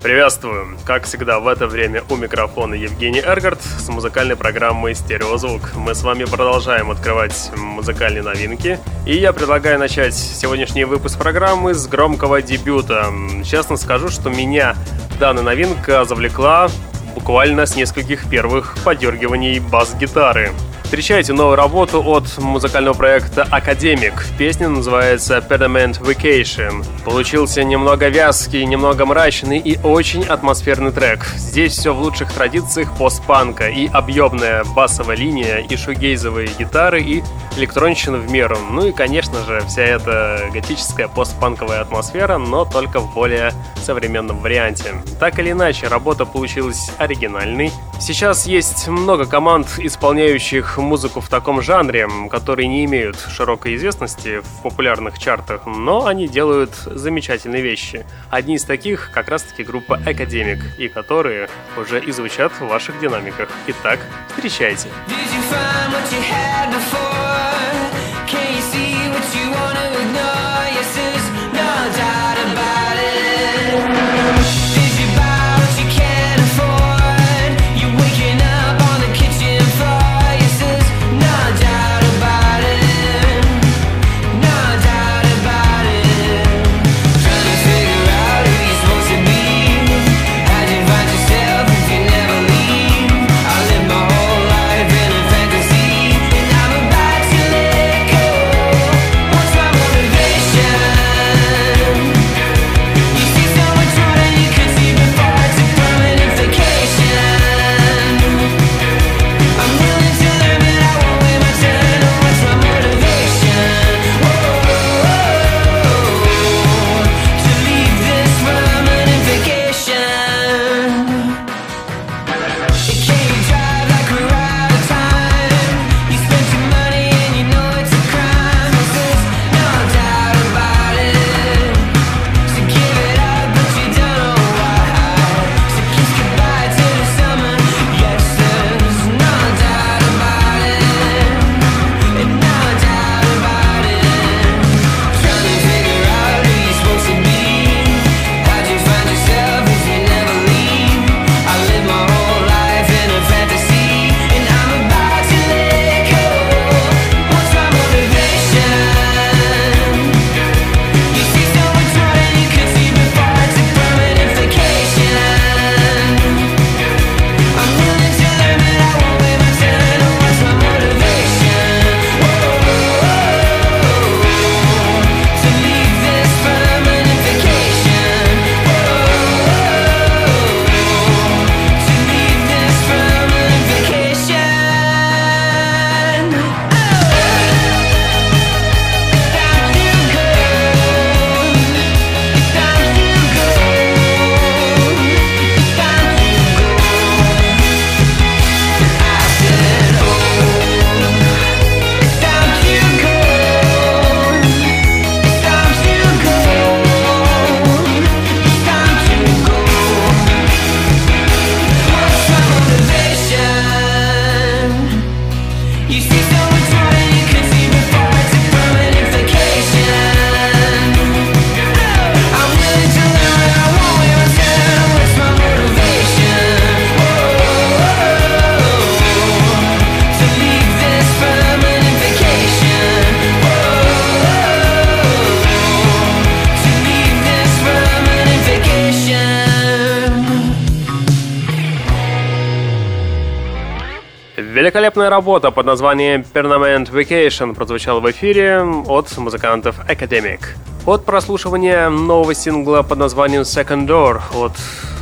Приветствую! Как всегда в это время у микрофона Евгений Эргард с музыкальной программой «Стереозвук». Мы с вами продолжаем открывать музыкальные новинки. И я предлагаю начать сегодняшний выпуск программы с громкого дебюта. Честно скажу, что меня данная новинка завлекла буквально с нескольких первых подергиваний бас-гитары. Встречайте новую работу от музыкального проекта «Академик». Песня называется «Pediment Vacation». Получился немного вязкий, немного мрачный и очень атмосферный трек. Здесь все в лучших традициях постпанка и объемная басовая линия, и шугейзовые гитары, и электронщина в меру. Ну и, конечно же, вся эта готическая постпанковая атмосфера, но только в более современном варианте. Так или иначе, работа получилась оригинальной. Сейчас есть много команд, исполняющих музыку в таком жанре, которые не имеют широкой известности в популярных чартах, но они делают замечательные вещи. Одни из таких как раз-таки группа Academic, и которые уже и звучат в ваших динамиках. Итак, встречайте. Can Великолепная работа под названием Permanent Vacation прозвучала в эфире от музыкантов Academic. От прослушивания нового сингла под названием Second Door от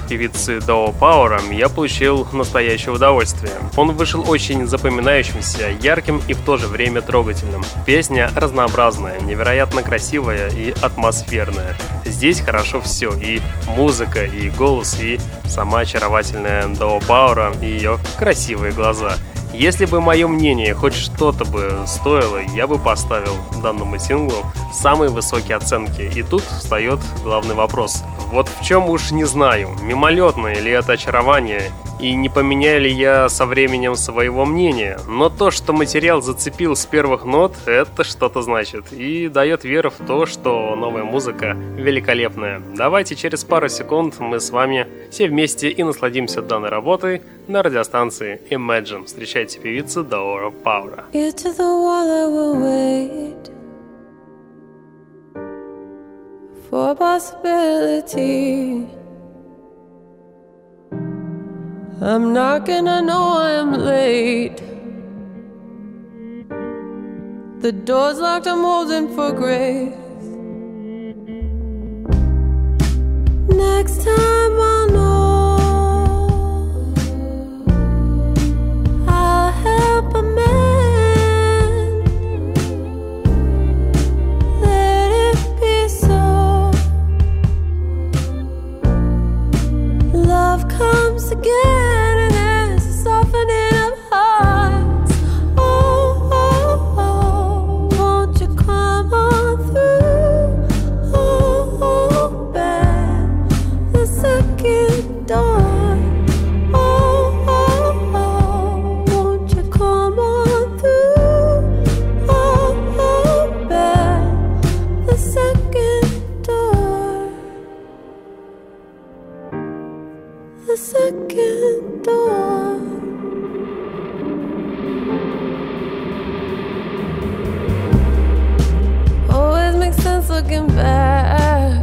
певицы Доу Пауэра я получил настоящее удовольствие. Он вышел очень запоминающимся, ярким и в то же время трогательным. Песня разнообразная, невероятно красивая и атмосферная. Здесь хорошо все, и музыка, и голос, и сама очаровательная Доу Пауэра, и ее красивые глаза – если бы мое мнение хоть что-то бы стоило, я бы поставил данному синглу самые высокие оценки. И тут встает главный вопрос. Вот в чем уж не знаю, мимолетное ли это очарование, и не поменяю ли я со временем своего мнения. Но то, что материал зацепил с первых нот, это что-то значит. И дает веру в то, что новая музыка великолепная. Давайте через пару секунд мы с вами все вместе и насладимся данной работой на радиостанции Imagine. Встречайте певицу Даора Паура. For possibility I'm not gonna know I'm late. The door's locked, I'm holding for grace. Next time I'll know. again. looking back.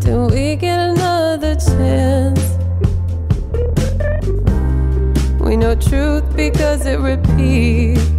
Do we get another chance? We know truth because it repeats.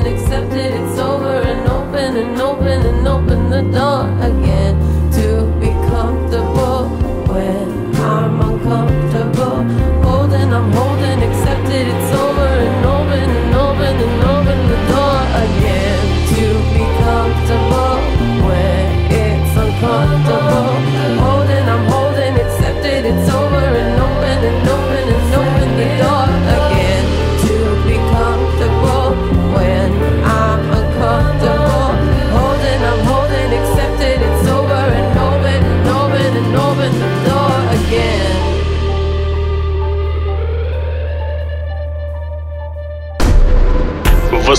and accept it, it's over and open and open and open the door.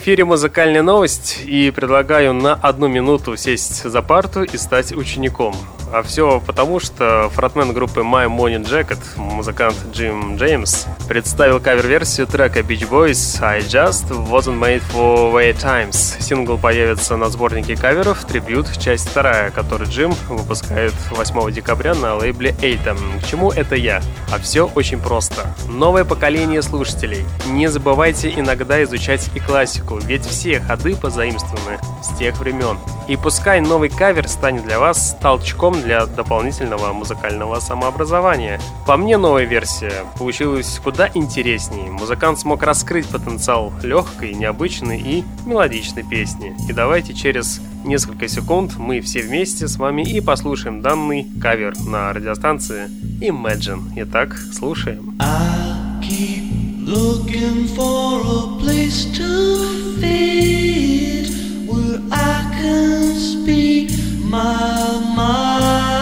Эфире музыкальная новость и предлагаю на одну минуту сесть за парту и стать учеником. А все потому, что фронтмен группы My Morning Jacket, музыкант Джим Джеймс, представил кавер-версию трека Beach Boys I Just Wasn't Made for Way Times. Сингл появится на сборнике каверов Трибют, часть вторая, который Джим выпускает 8 декабря на лейбле Atom. К чему это я? А все очень просто. Новое поколение слушателей. Не забывайте иногда изучать и классику, ведь все ходы позаимствованы с тех времен. И пускай новый кавер станет для вас толчком для дополнительного музыкального самообразования. По мне, новая версия получилась куда интереснее. Музыкант смог раскрыть потенциал легкой, необычной и мелодичной песни. И давайте через несколько секунд мы все вместе с вами и послушаем данный кавер на радиостанции Imagine. Итак, слушаем. Looking for a place to fit where I can speak my mind.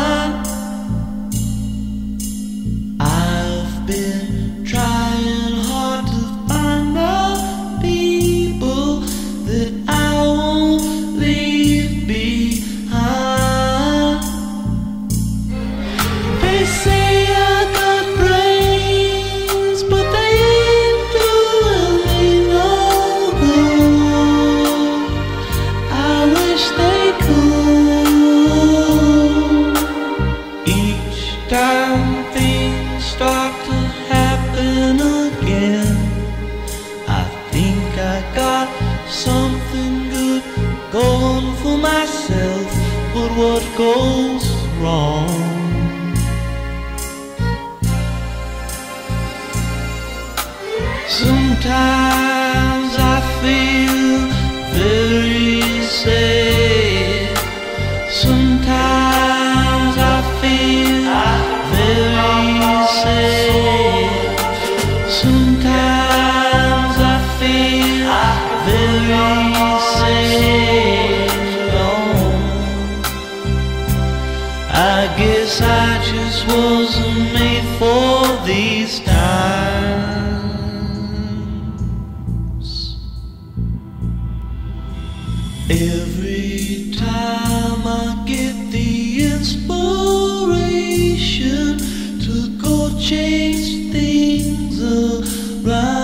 blind.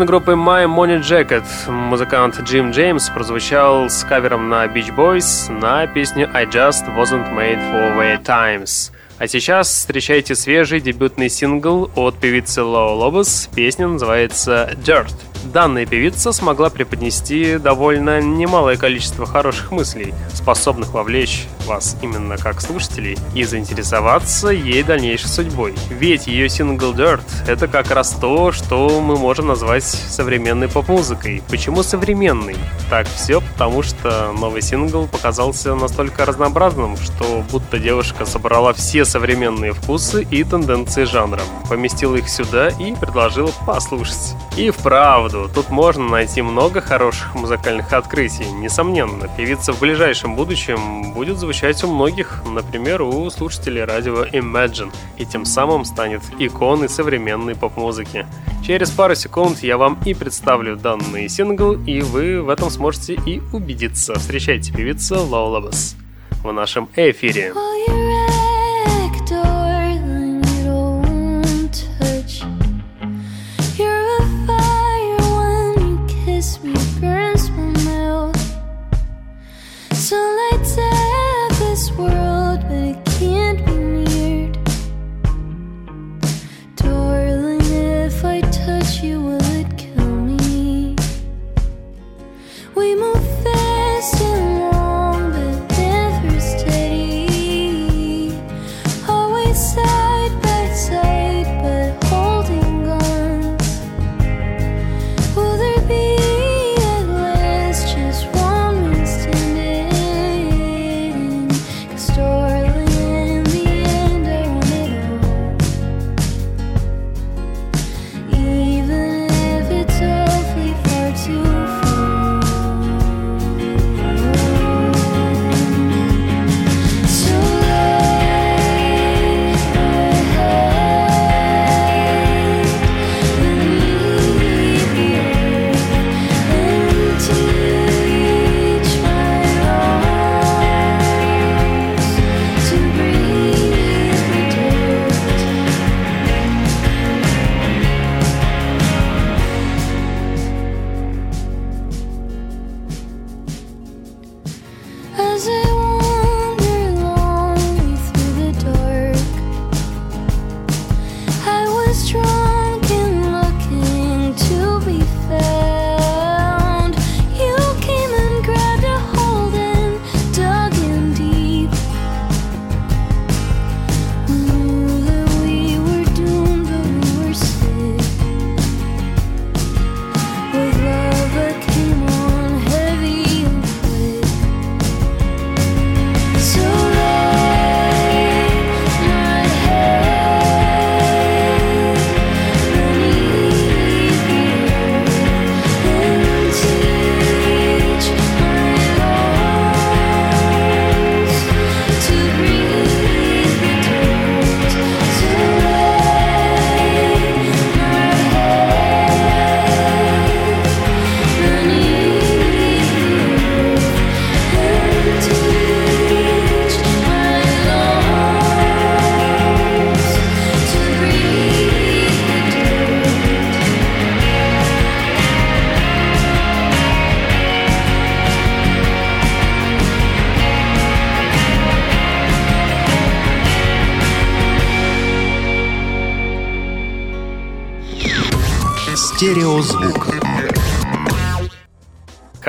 Фронтмен группы My Money Jacket, музыкант Джим Джеймс, прозвучал с кавером на Beach Boys на песню I Just Wasn't Made for Way Times. А сейчас встречайте свежий дебютный сингл от певицы Low Lobos. Песня называется Dirt. Данная певица смогла преподнести довольно немалое количество хороших мыслей, способных вовлечь вас именно как слушателей и заинтересоваться ей дальнейшей судьбой. Ведь ее сингл Dirt — это как раз то, что мы можем назвать современной поп-музыкой. Почему современный? Так все потому, что новый сингл показался настолько разнообразным, что будто девушка собрала все современные вкусы и тенденции жанра, поместила их сюда и предложила послушать. И вправду, тут можно найти много хороших музыкальных открытий. Несомненно, певица в ближайшем будущем будет звучать у многих, например, у слушателей радио Imagine, и тем самым станет иконой современной поп-музыки. Через пару секунд я вам и представлю данный сингл, и вы в этом сможете и убедиться. Встречайте певицу Лоулабас в нашем эфире. Стереозвук.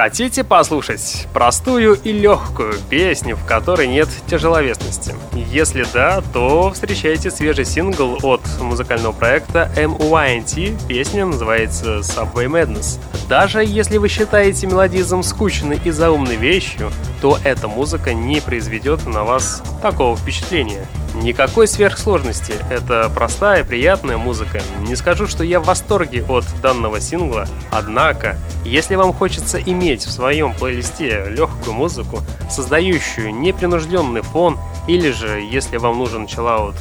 Хотите послушать простую и легкую песню, в которой нет тяжеловесности? Если да, то встречайте свежий сингл от музыкального проекта MYNT. Песня называется Subway Madness. Даже если вы считаете мелодизм скучной и заумной вещью, то эта музыка не произведет на вас такого впечатления. Никакой сверхсложности, это простая, приятная музыка. Не скажу, что я в восторге от данного сингла, однако, если вам хочется иметь в своем плейлисте легкую музыку, создающую непринужденный фон, или же, если вам нужен chill-out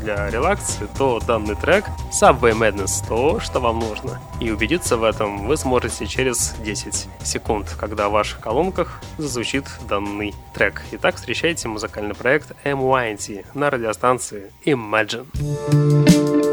для релакса, то данный трек Subway Madness то, что вам нужно. И убедиться в этом вы сможете через 10 секунд, когда в ваших колонках зазвучит данный трек. Итак, встречайте музыкальный проект MYNT на радиостанции Imagine.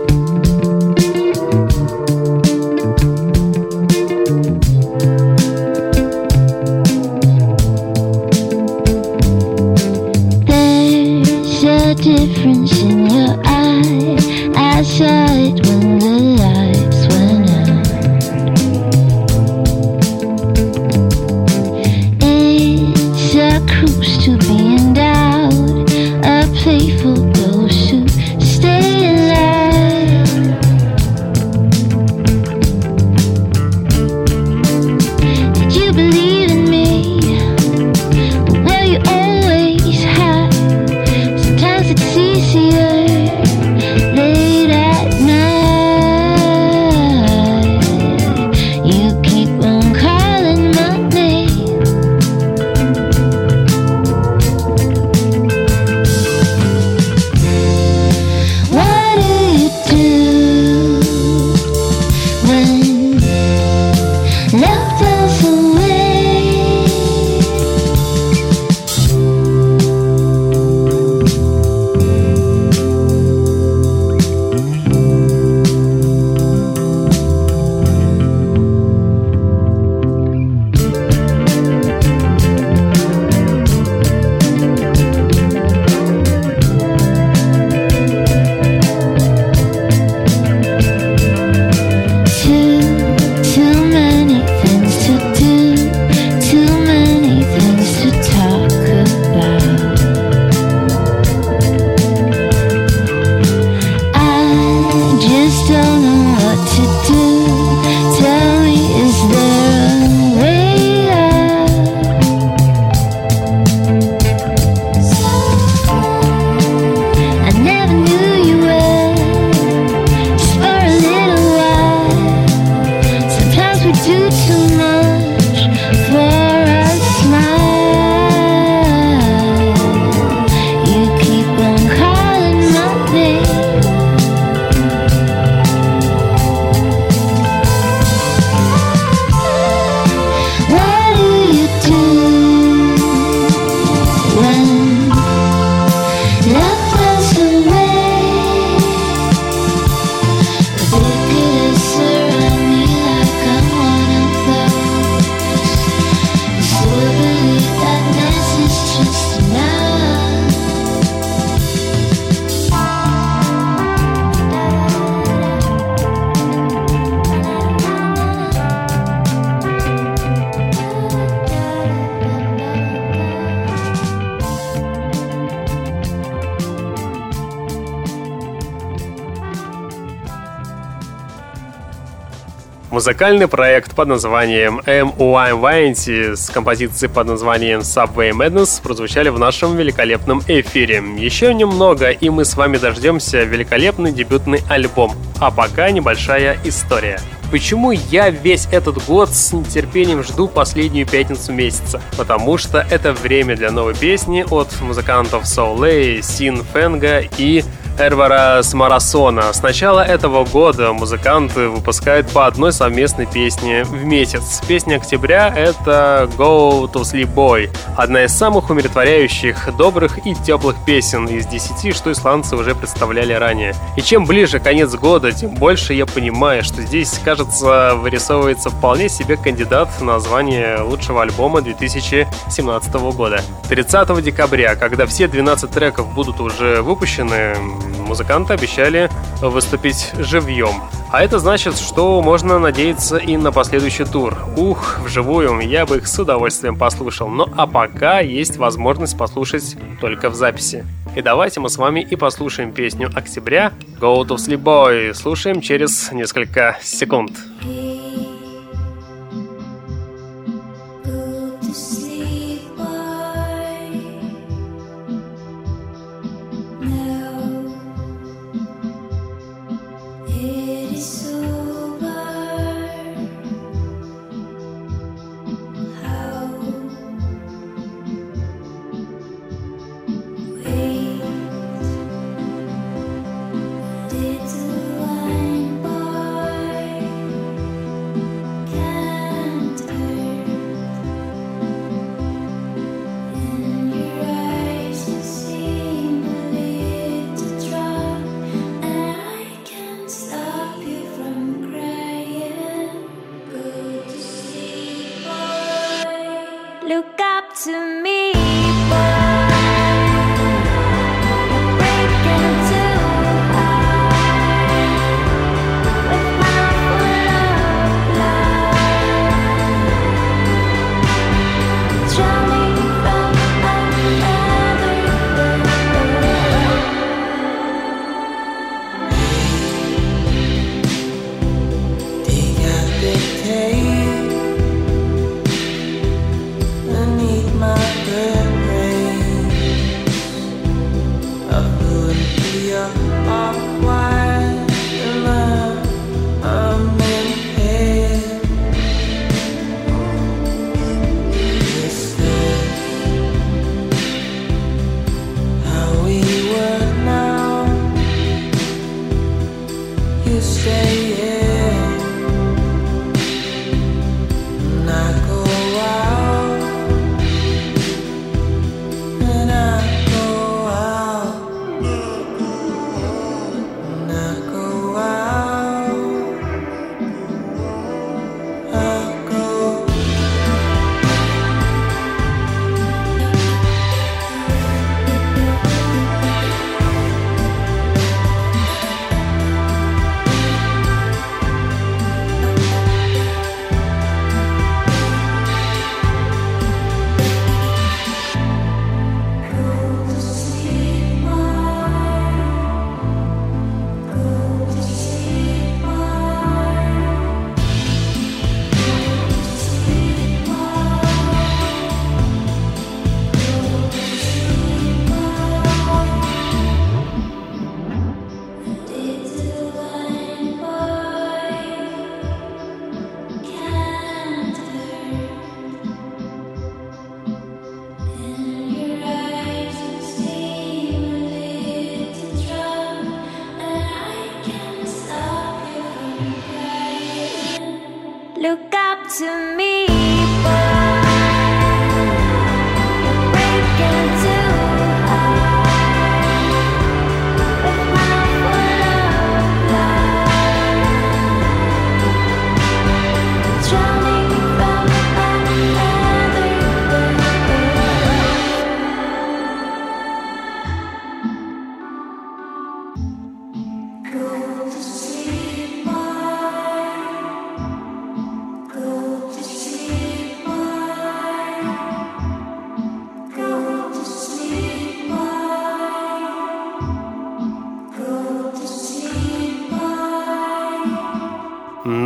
Музыкальный проект под названием M.O.I. Vanity с композицией под названием Subway Madness прозвучали в нашем великолепном эфире. Еще немного, и мы с вами дождемся великолепный дебютный альбом. А пока небольшая история. Почему я весь этот год с нетерпением жду последнюю пятницу месяца? Потому что это время для новой песни от музыкантов Souley, Син Фенга и Эрвара с Марассона. С начала этого года музыканты выпускают по одной совместной песне в месяц. Песня октября — это «Go to Sleep Boy», одна из самых умиротворяющих, добрых и теплых песен из десяти, что исландцы уже представляли ранее. И чем ближе конец года, тем больше я понимаю, что здесь, кажется, вырисовывается вполне себе кандидат на звание лучшего альбома 2017 года. 30 декабря, когда все 12 треков будут уже выпущены, музыканты обещали выступить живьем. А это значит, что можно надеяться и на последующий тур. Ух, вживую, я бы их с удовольствием послушал. Ну а пока есть возможность послушать только в записи. И давайте мы с вами и послушаем песню «Октября» «Go to Sleep Boy». Слушаем через несколько секунд.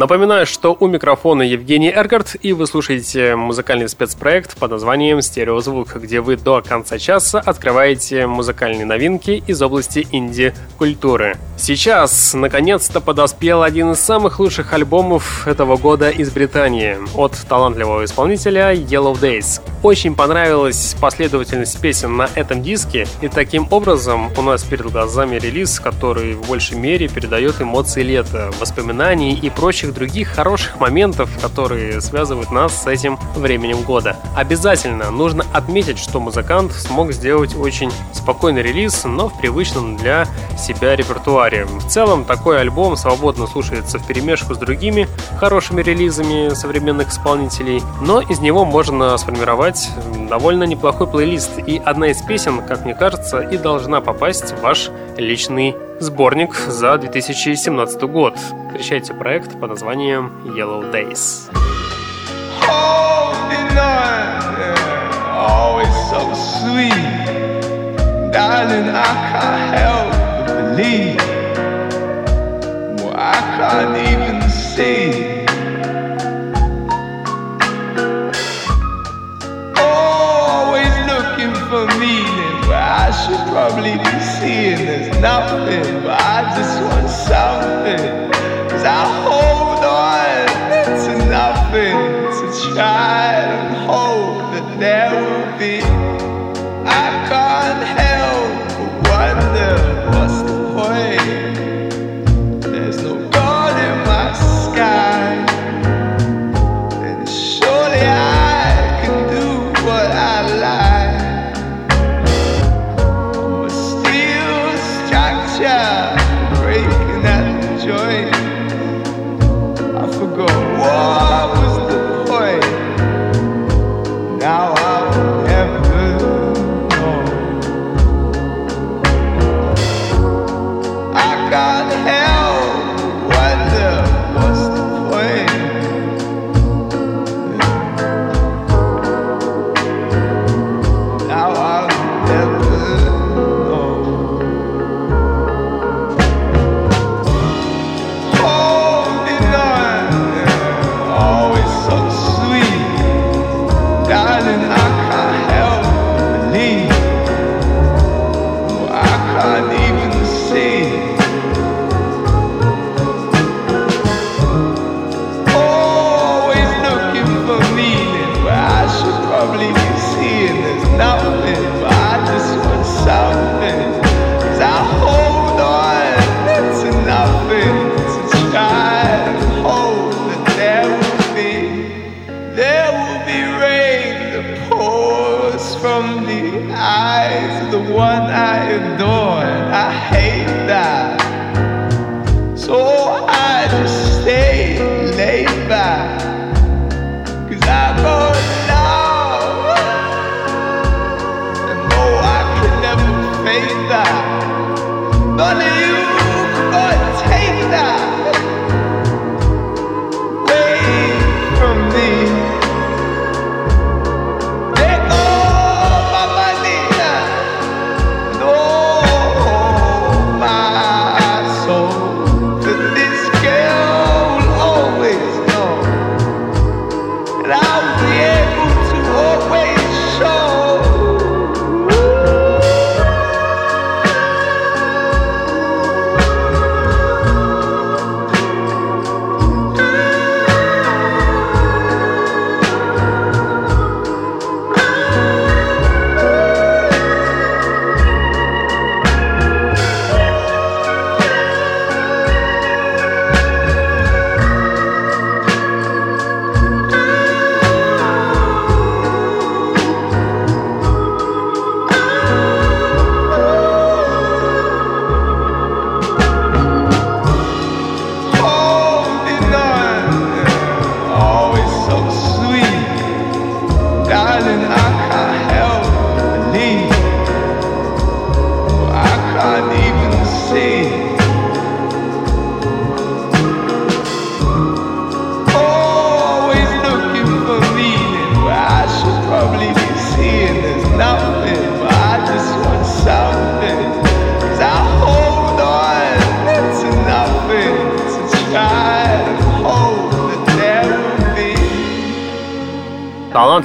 Напоминаю, что у микрофона Евгений Эргард, и вы слушаете музыкальный спецпроект под названием «Стереозвук», где вы до конца часа открываете музыкальные новинки из области инди-культуры. Сейчас, наконец-то, подоспел один из самых лучших альбомов этого года из Британии от талантливого исполнителя Yellow Days. Очень понравилась последовательность песен на этом диске, и таким образом у нас перед глазами релиз, который в большей мере передает эмоции лета, воспоминаний и прочих других хороших моментов, которые связывают нас с этим временем года. Обязательно нужно отметить, что музыкант смог сделать очень спокойный релиз, но в привычном для себя репертуаре. В целом, такой альбом свободно слушается в перемешку с другими хорошими релизами современных исполнителей, но из него можно сформировать довольно неплохой плейлист, и одна из песен, как мне кажется, и должна попасть в ваш личный сборник за 2017 год. Встречайте проект под названием Yellow Days. For where I should probably be seeing there's nothing, but I just want something. Cause I hold on to nothing to try and hope that there will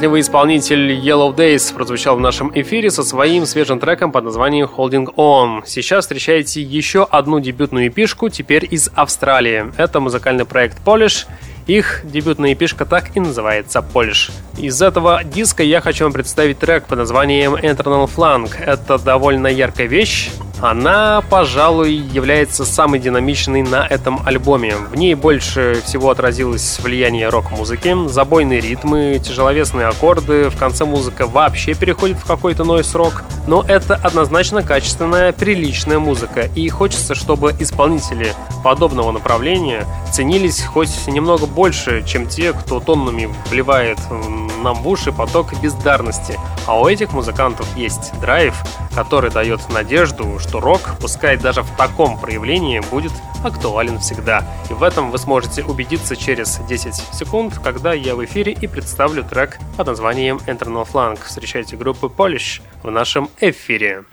талантливый исполнитель Yellow Days прозвучал в нашем эфире со своим свежим треком под названием Holding On. Сейчас встречаете еще одну дебютную эпишку, теперь из Австралии. Это музыкальный проект Polish. Их дебютная эпишка так и называется Polish. Из этого диска я хочу вам представить трек под названием Internal Flank. Это довольно яркая вещь, она, пожалуй, является самой динамичной на этом альбоме. В ней больше всего отразилось влияние рок-музыки, забойные ритмы, тяжеловесные аккорды, в конце музыка вообще переходит в какой-то нойс-рок. Но это однозначно качественная, приличная музыка, и хочется, чтобы исполнители подобного направления ценились хоть немного больше, чем те, кто тоннами вливает нам в уши поток бездарности. А у этих музыкантов есть драйв, который дает надежду, что рок, пускай даже в таком проявлении, будет актуален всегда. И в этом вы сможете убедиться через 10 секунд, когда я в эфире и представлю трек под названием Internal Flank. Встречайте группу Polish в нашем эфире.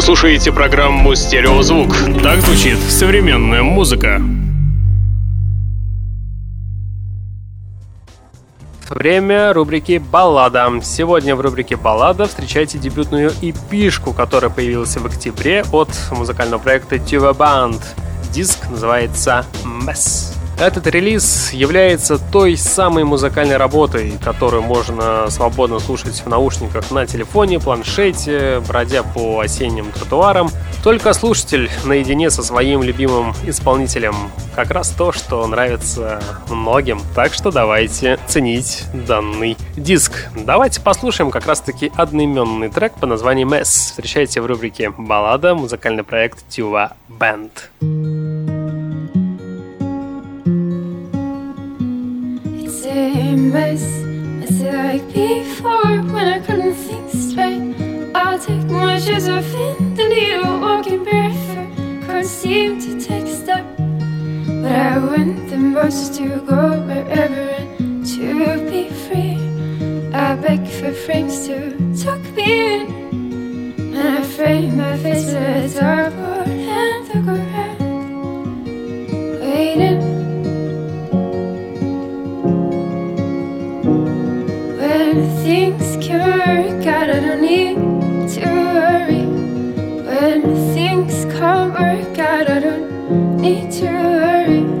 Слушаете программу «Стереозвук». Так звучит современная музыка. Время рубрики «Баллада». Сегодня в рубрике «Баллада» встречайте дебютную эпишку, которая появилась в октябре от музыкального проекта Tuva Band. Диск называется «Mess». Этот релиз является той самой музыкальной работой, которую можно свободно слушать в наушниках на телефоне, планшете, бродя по осенним тротуарам. Только слушатель наедине со своим любимым исполнителем. Как раз то, что нравится многим. Так что давайте ценить данный диск. Давайте послушаем как раз-таки одноименный трек по названию Mess. Встречайте в рубрике «Баллада» музыкальный проект Tuva Band. Same mess as like before when I couldn't think straight. I'll take my shoes off in the needle, walking barefoot. Can't seem to take a step, but I want the most to go wherever and to be free. I beg for frames to tuck me in, and I frame my face with a dartboard and look around, waiting. Things can work out, I don't need to worry. When things can't work out, I don't need to worry.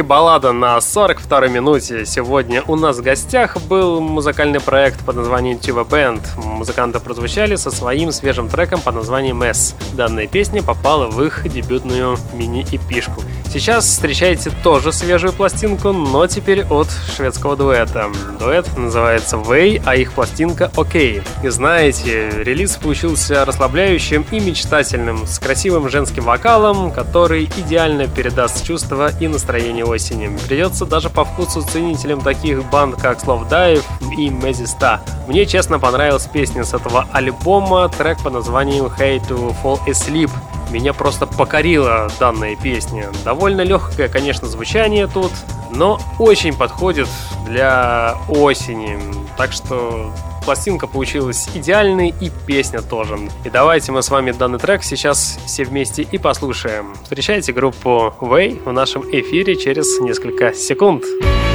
Рубрике «Баллада» на 42-й минуте сегодня у нас в гостях был музыкальный проект под названием Tuba Band. Музыканты прозвучали со своим свежим треком под названием Mess. Данная песня попала в их дебютную мини-эпишку. Сейчас встречаете тоже свежую пластинку, но теперь от шведского дуэта. Дуэт называется Way, а их пластинка OK. И знаете, релиз получился расслабляющим и мечтательным, с красивым женским вокалом, который идеально передаст чувства и настроение осени. Придется даже по вкусу ценителям таких банд, как Slov Dive и Мезиста. Мне честно понравилась песня с этого альбома, трек под названием Hey to Fall Asleep. Меня просто покорила данная песня. Довольно легкое, конечно, звучание тут, но очень подходит для осени. Так что пластинка получилась идеальной и песня тоже. И давайте мы с вами данный трек сейчас все вместе и послушаем. Встречайте группу Way в нашем эфире через несколько секунд. Секунд.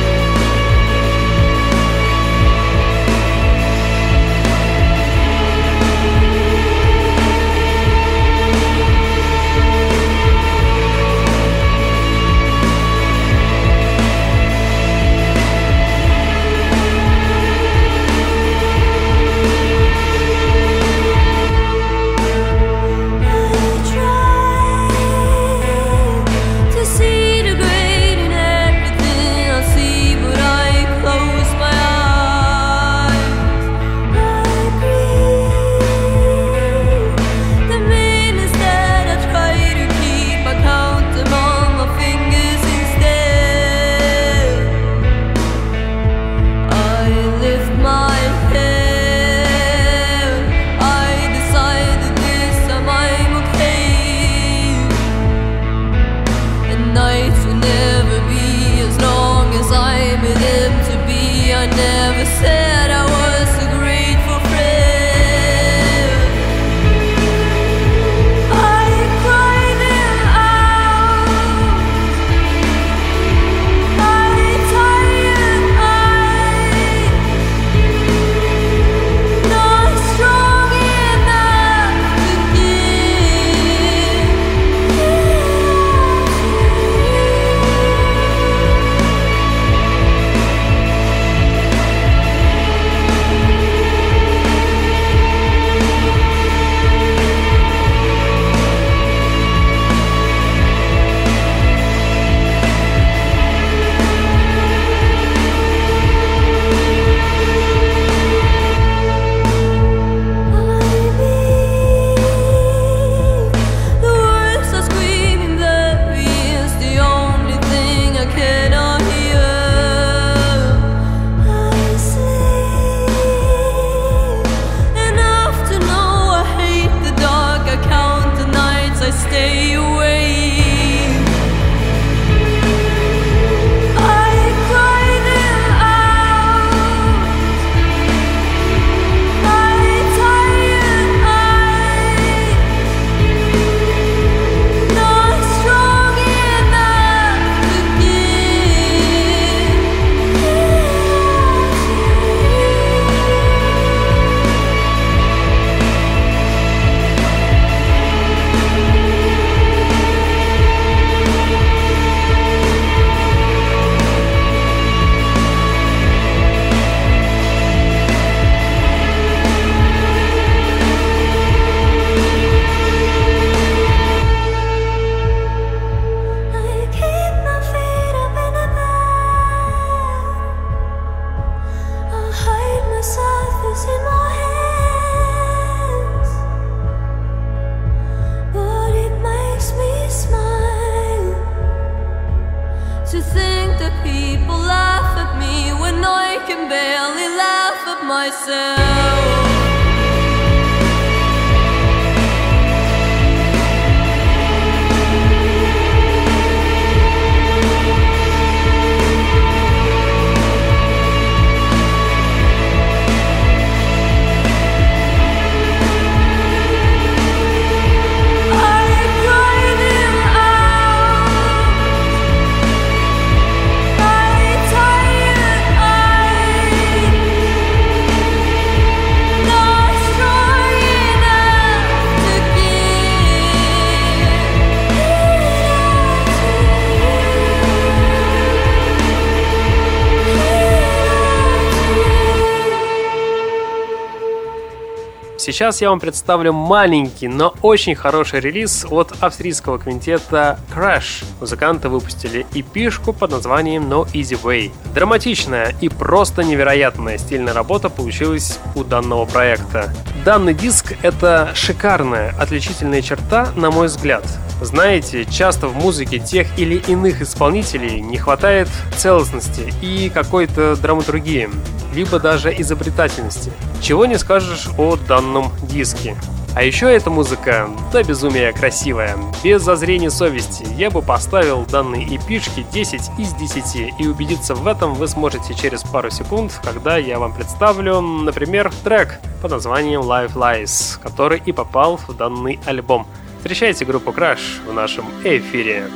Сейчас я вам представлю маленький, но очень хороший релиз от австрийского квинтета Crash. Музыканты выпустили эпишку под названием No Easy Way. Драматичная и просто невероятная стильная работа получилась у данного проекта. данный диск — это шикарная, отличительная черта, на мой взгляд. Знаете, часто в музыке тех или иных исполнителей не хватает целостности и какой-то драматургии, либо даже изобретательности. Чего не скажешь о данном диске. А еще эта музыка до безумия красивая. Без зазрения совести я бы поставил данной эпишке 10 из 10, и убедиться в этом вы сможете через пару секунд, когда я вам представлю, например, трек под названием Life Lies, который и попал в данный альбом. Встречайте группу Crash в нашем эфире.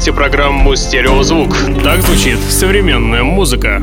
Слушаете программу «Стереозвук». Так звучит современная музыка.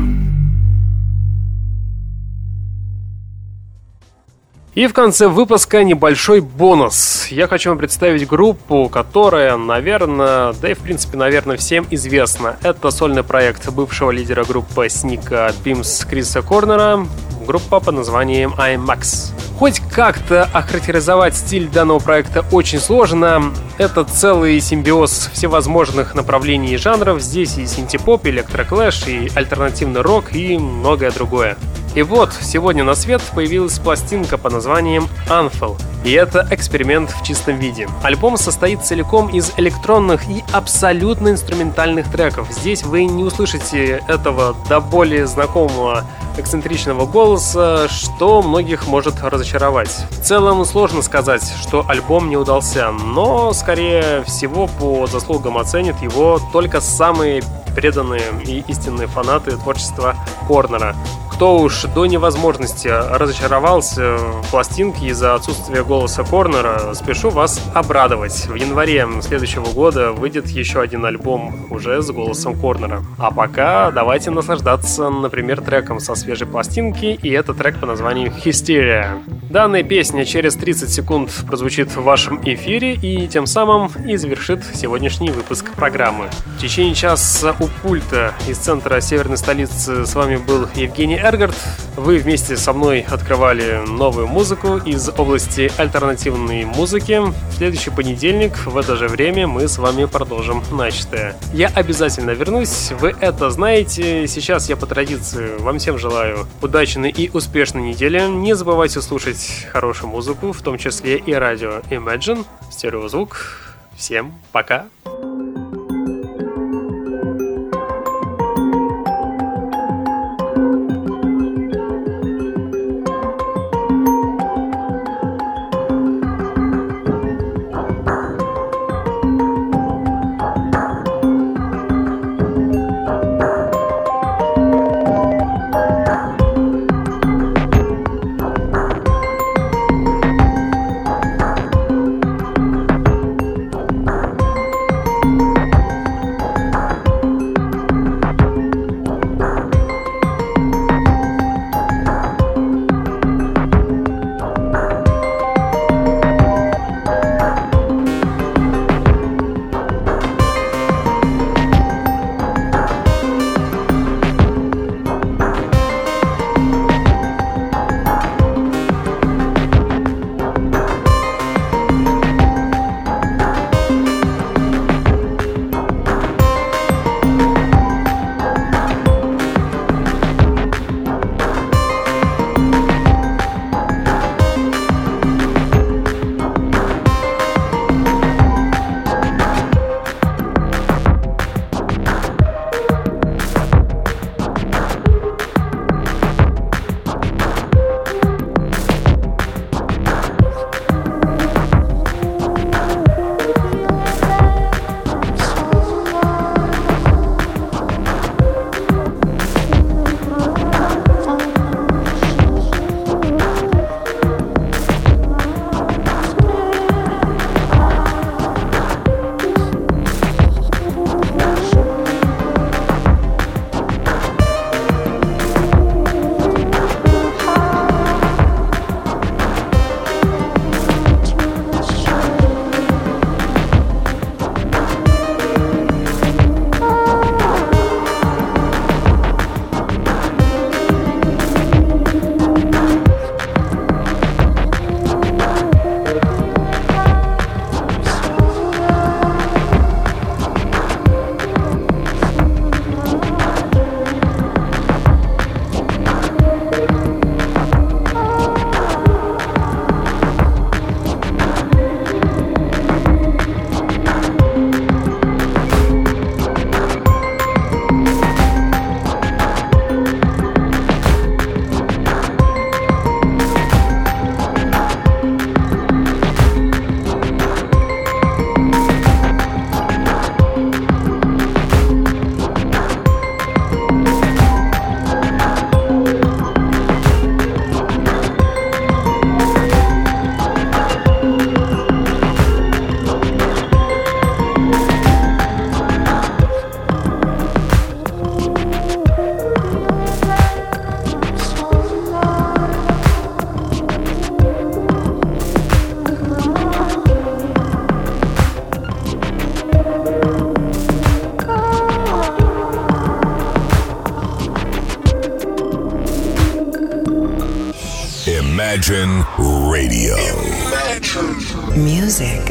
И в конце выпуска небольшой бонус. Я хочу вам представить группу, которая, наверное, да и в принципе, наверное, всем известна. Это сольный проект бывшего лидера группы Sneaker Pimps Криса Корнера, группа под названием IAMX. Хоть как-то охарактеризовать стиль данного проекта очень сложно. Это целый симбиоз всевозможных направлений и жанров. Здесь и синтепоп, электроклэш, и альтернативный рок, и многое другое. И вот, сегодня на свет появилась пластинка под названием Unfell. И это эксперимент в чистом виде. Альбом состоит целиком из электронных и абсолютно инструментальных треков. Здесь вы не услышите этого до более знакомого эксцентричного голоса, что многих может разочаровать. В целом сложно сказать, что альбом не удался, но скорее всего по заслугам оценят его только самые преданные и истинные фанаты творчества Корнера кто уж до невозможности разочаровался в пластинке из-за отсутствия голоса Корнера, спешу вас обрадовать. В январе следующего года выйдет еще один альбом уже с голосом Корнера. А пока давайте наслаждаться, например, треком со свежей пластинки, и это трек по названию «Hysteria». Данная песня через 30 секунд прозвучит в вашем эфире и тем самым и завершит сегодняшний выпуск программы. В течение часа у пульта из центра северной столицы с вами был Евгений Эргард. Вы вместе со мной открывали новую музыку из области альтернативной музыки. В следующий понедельник в это же время мы с вами продолжим начатое. Я обязательно вернусь, вы это знаете. Сейчас я по традиции вам всем желаю удачной и успешной недели. Не забывайте слушать хорошую музыку, в том числе и радио Imagine, стереозвук. Всем пока!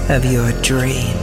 Of your dreams.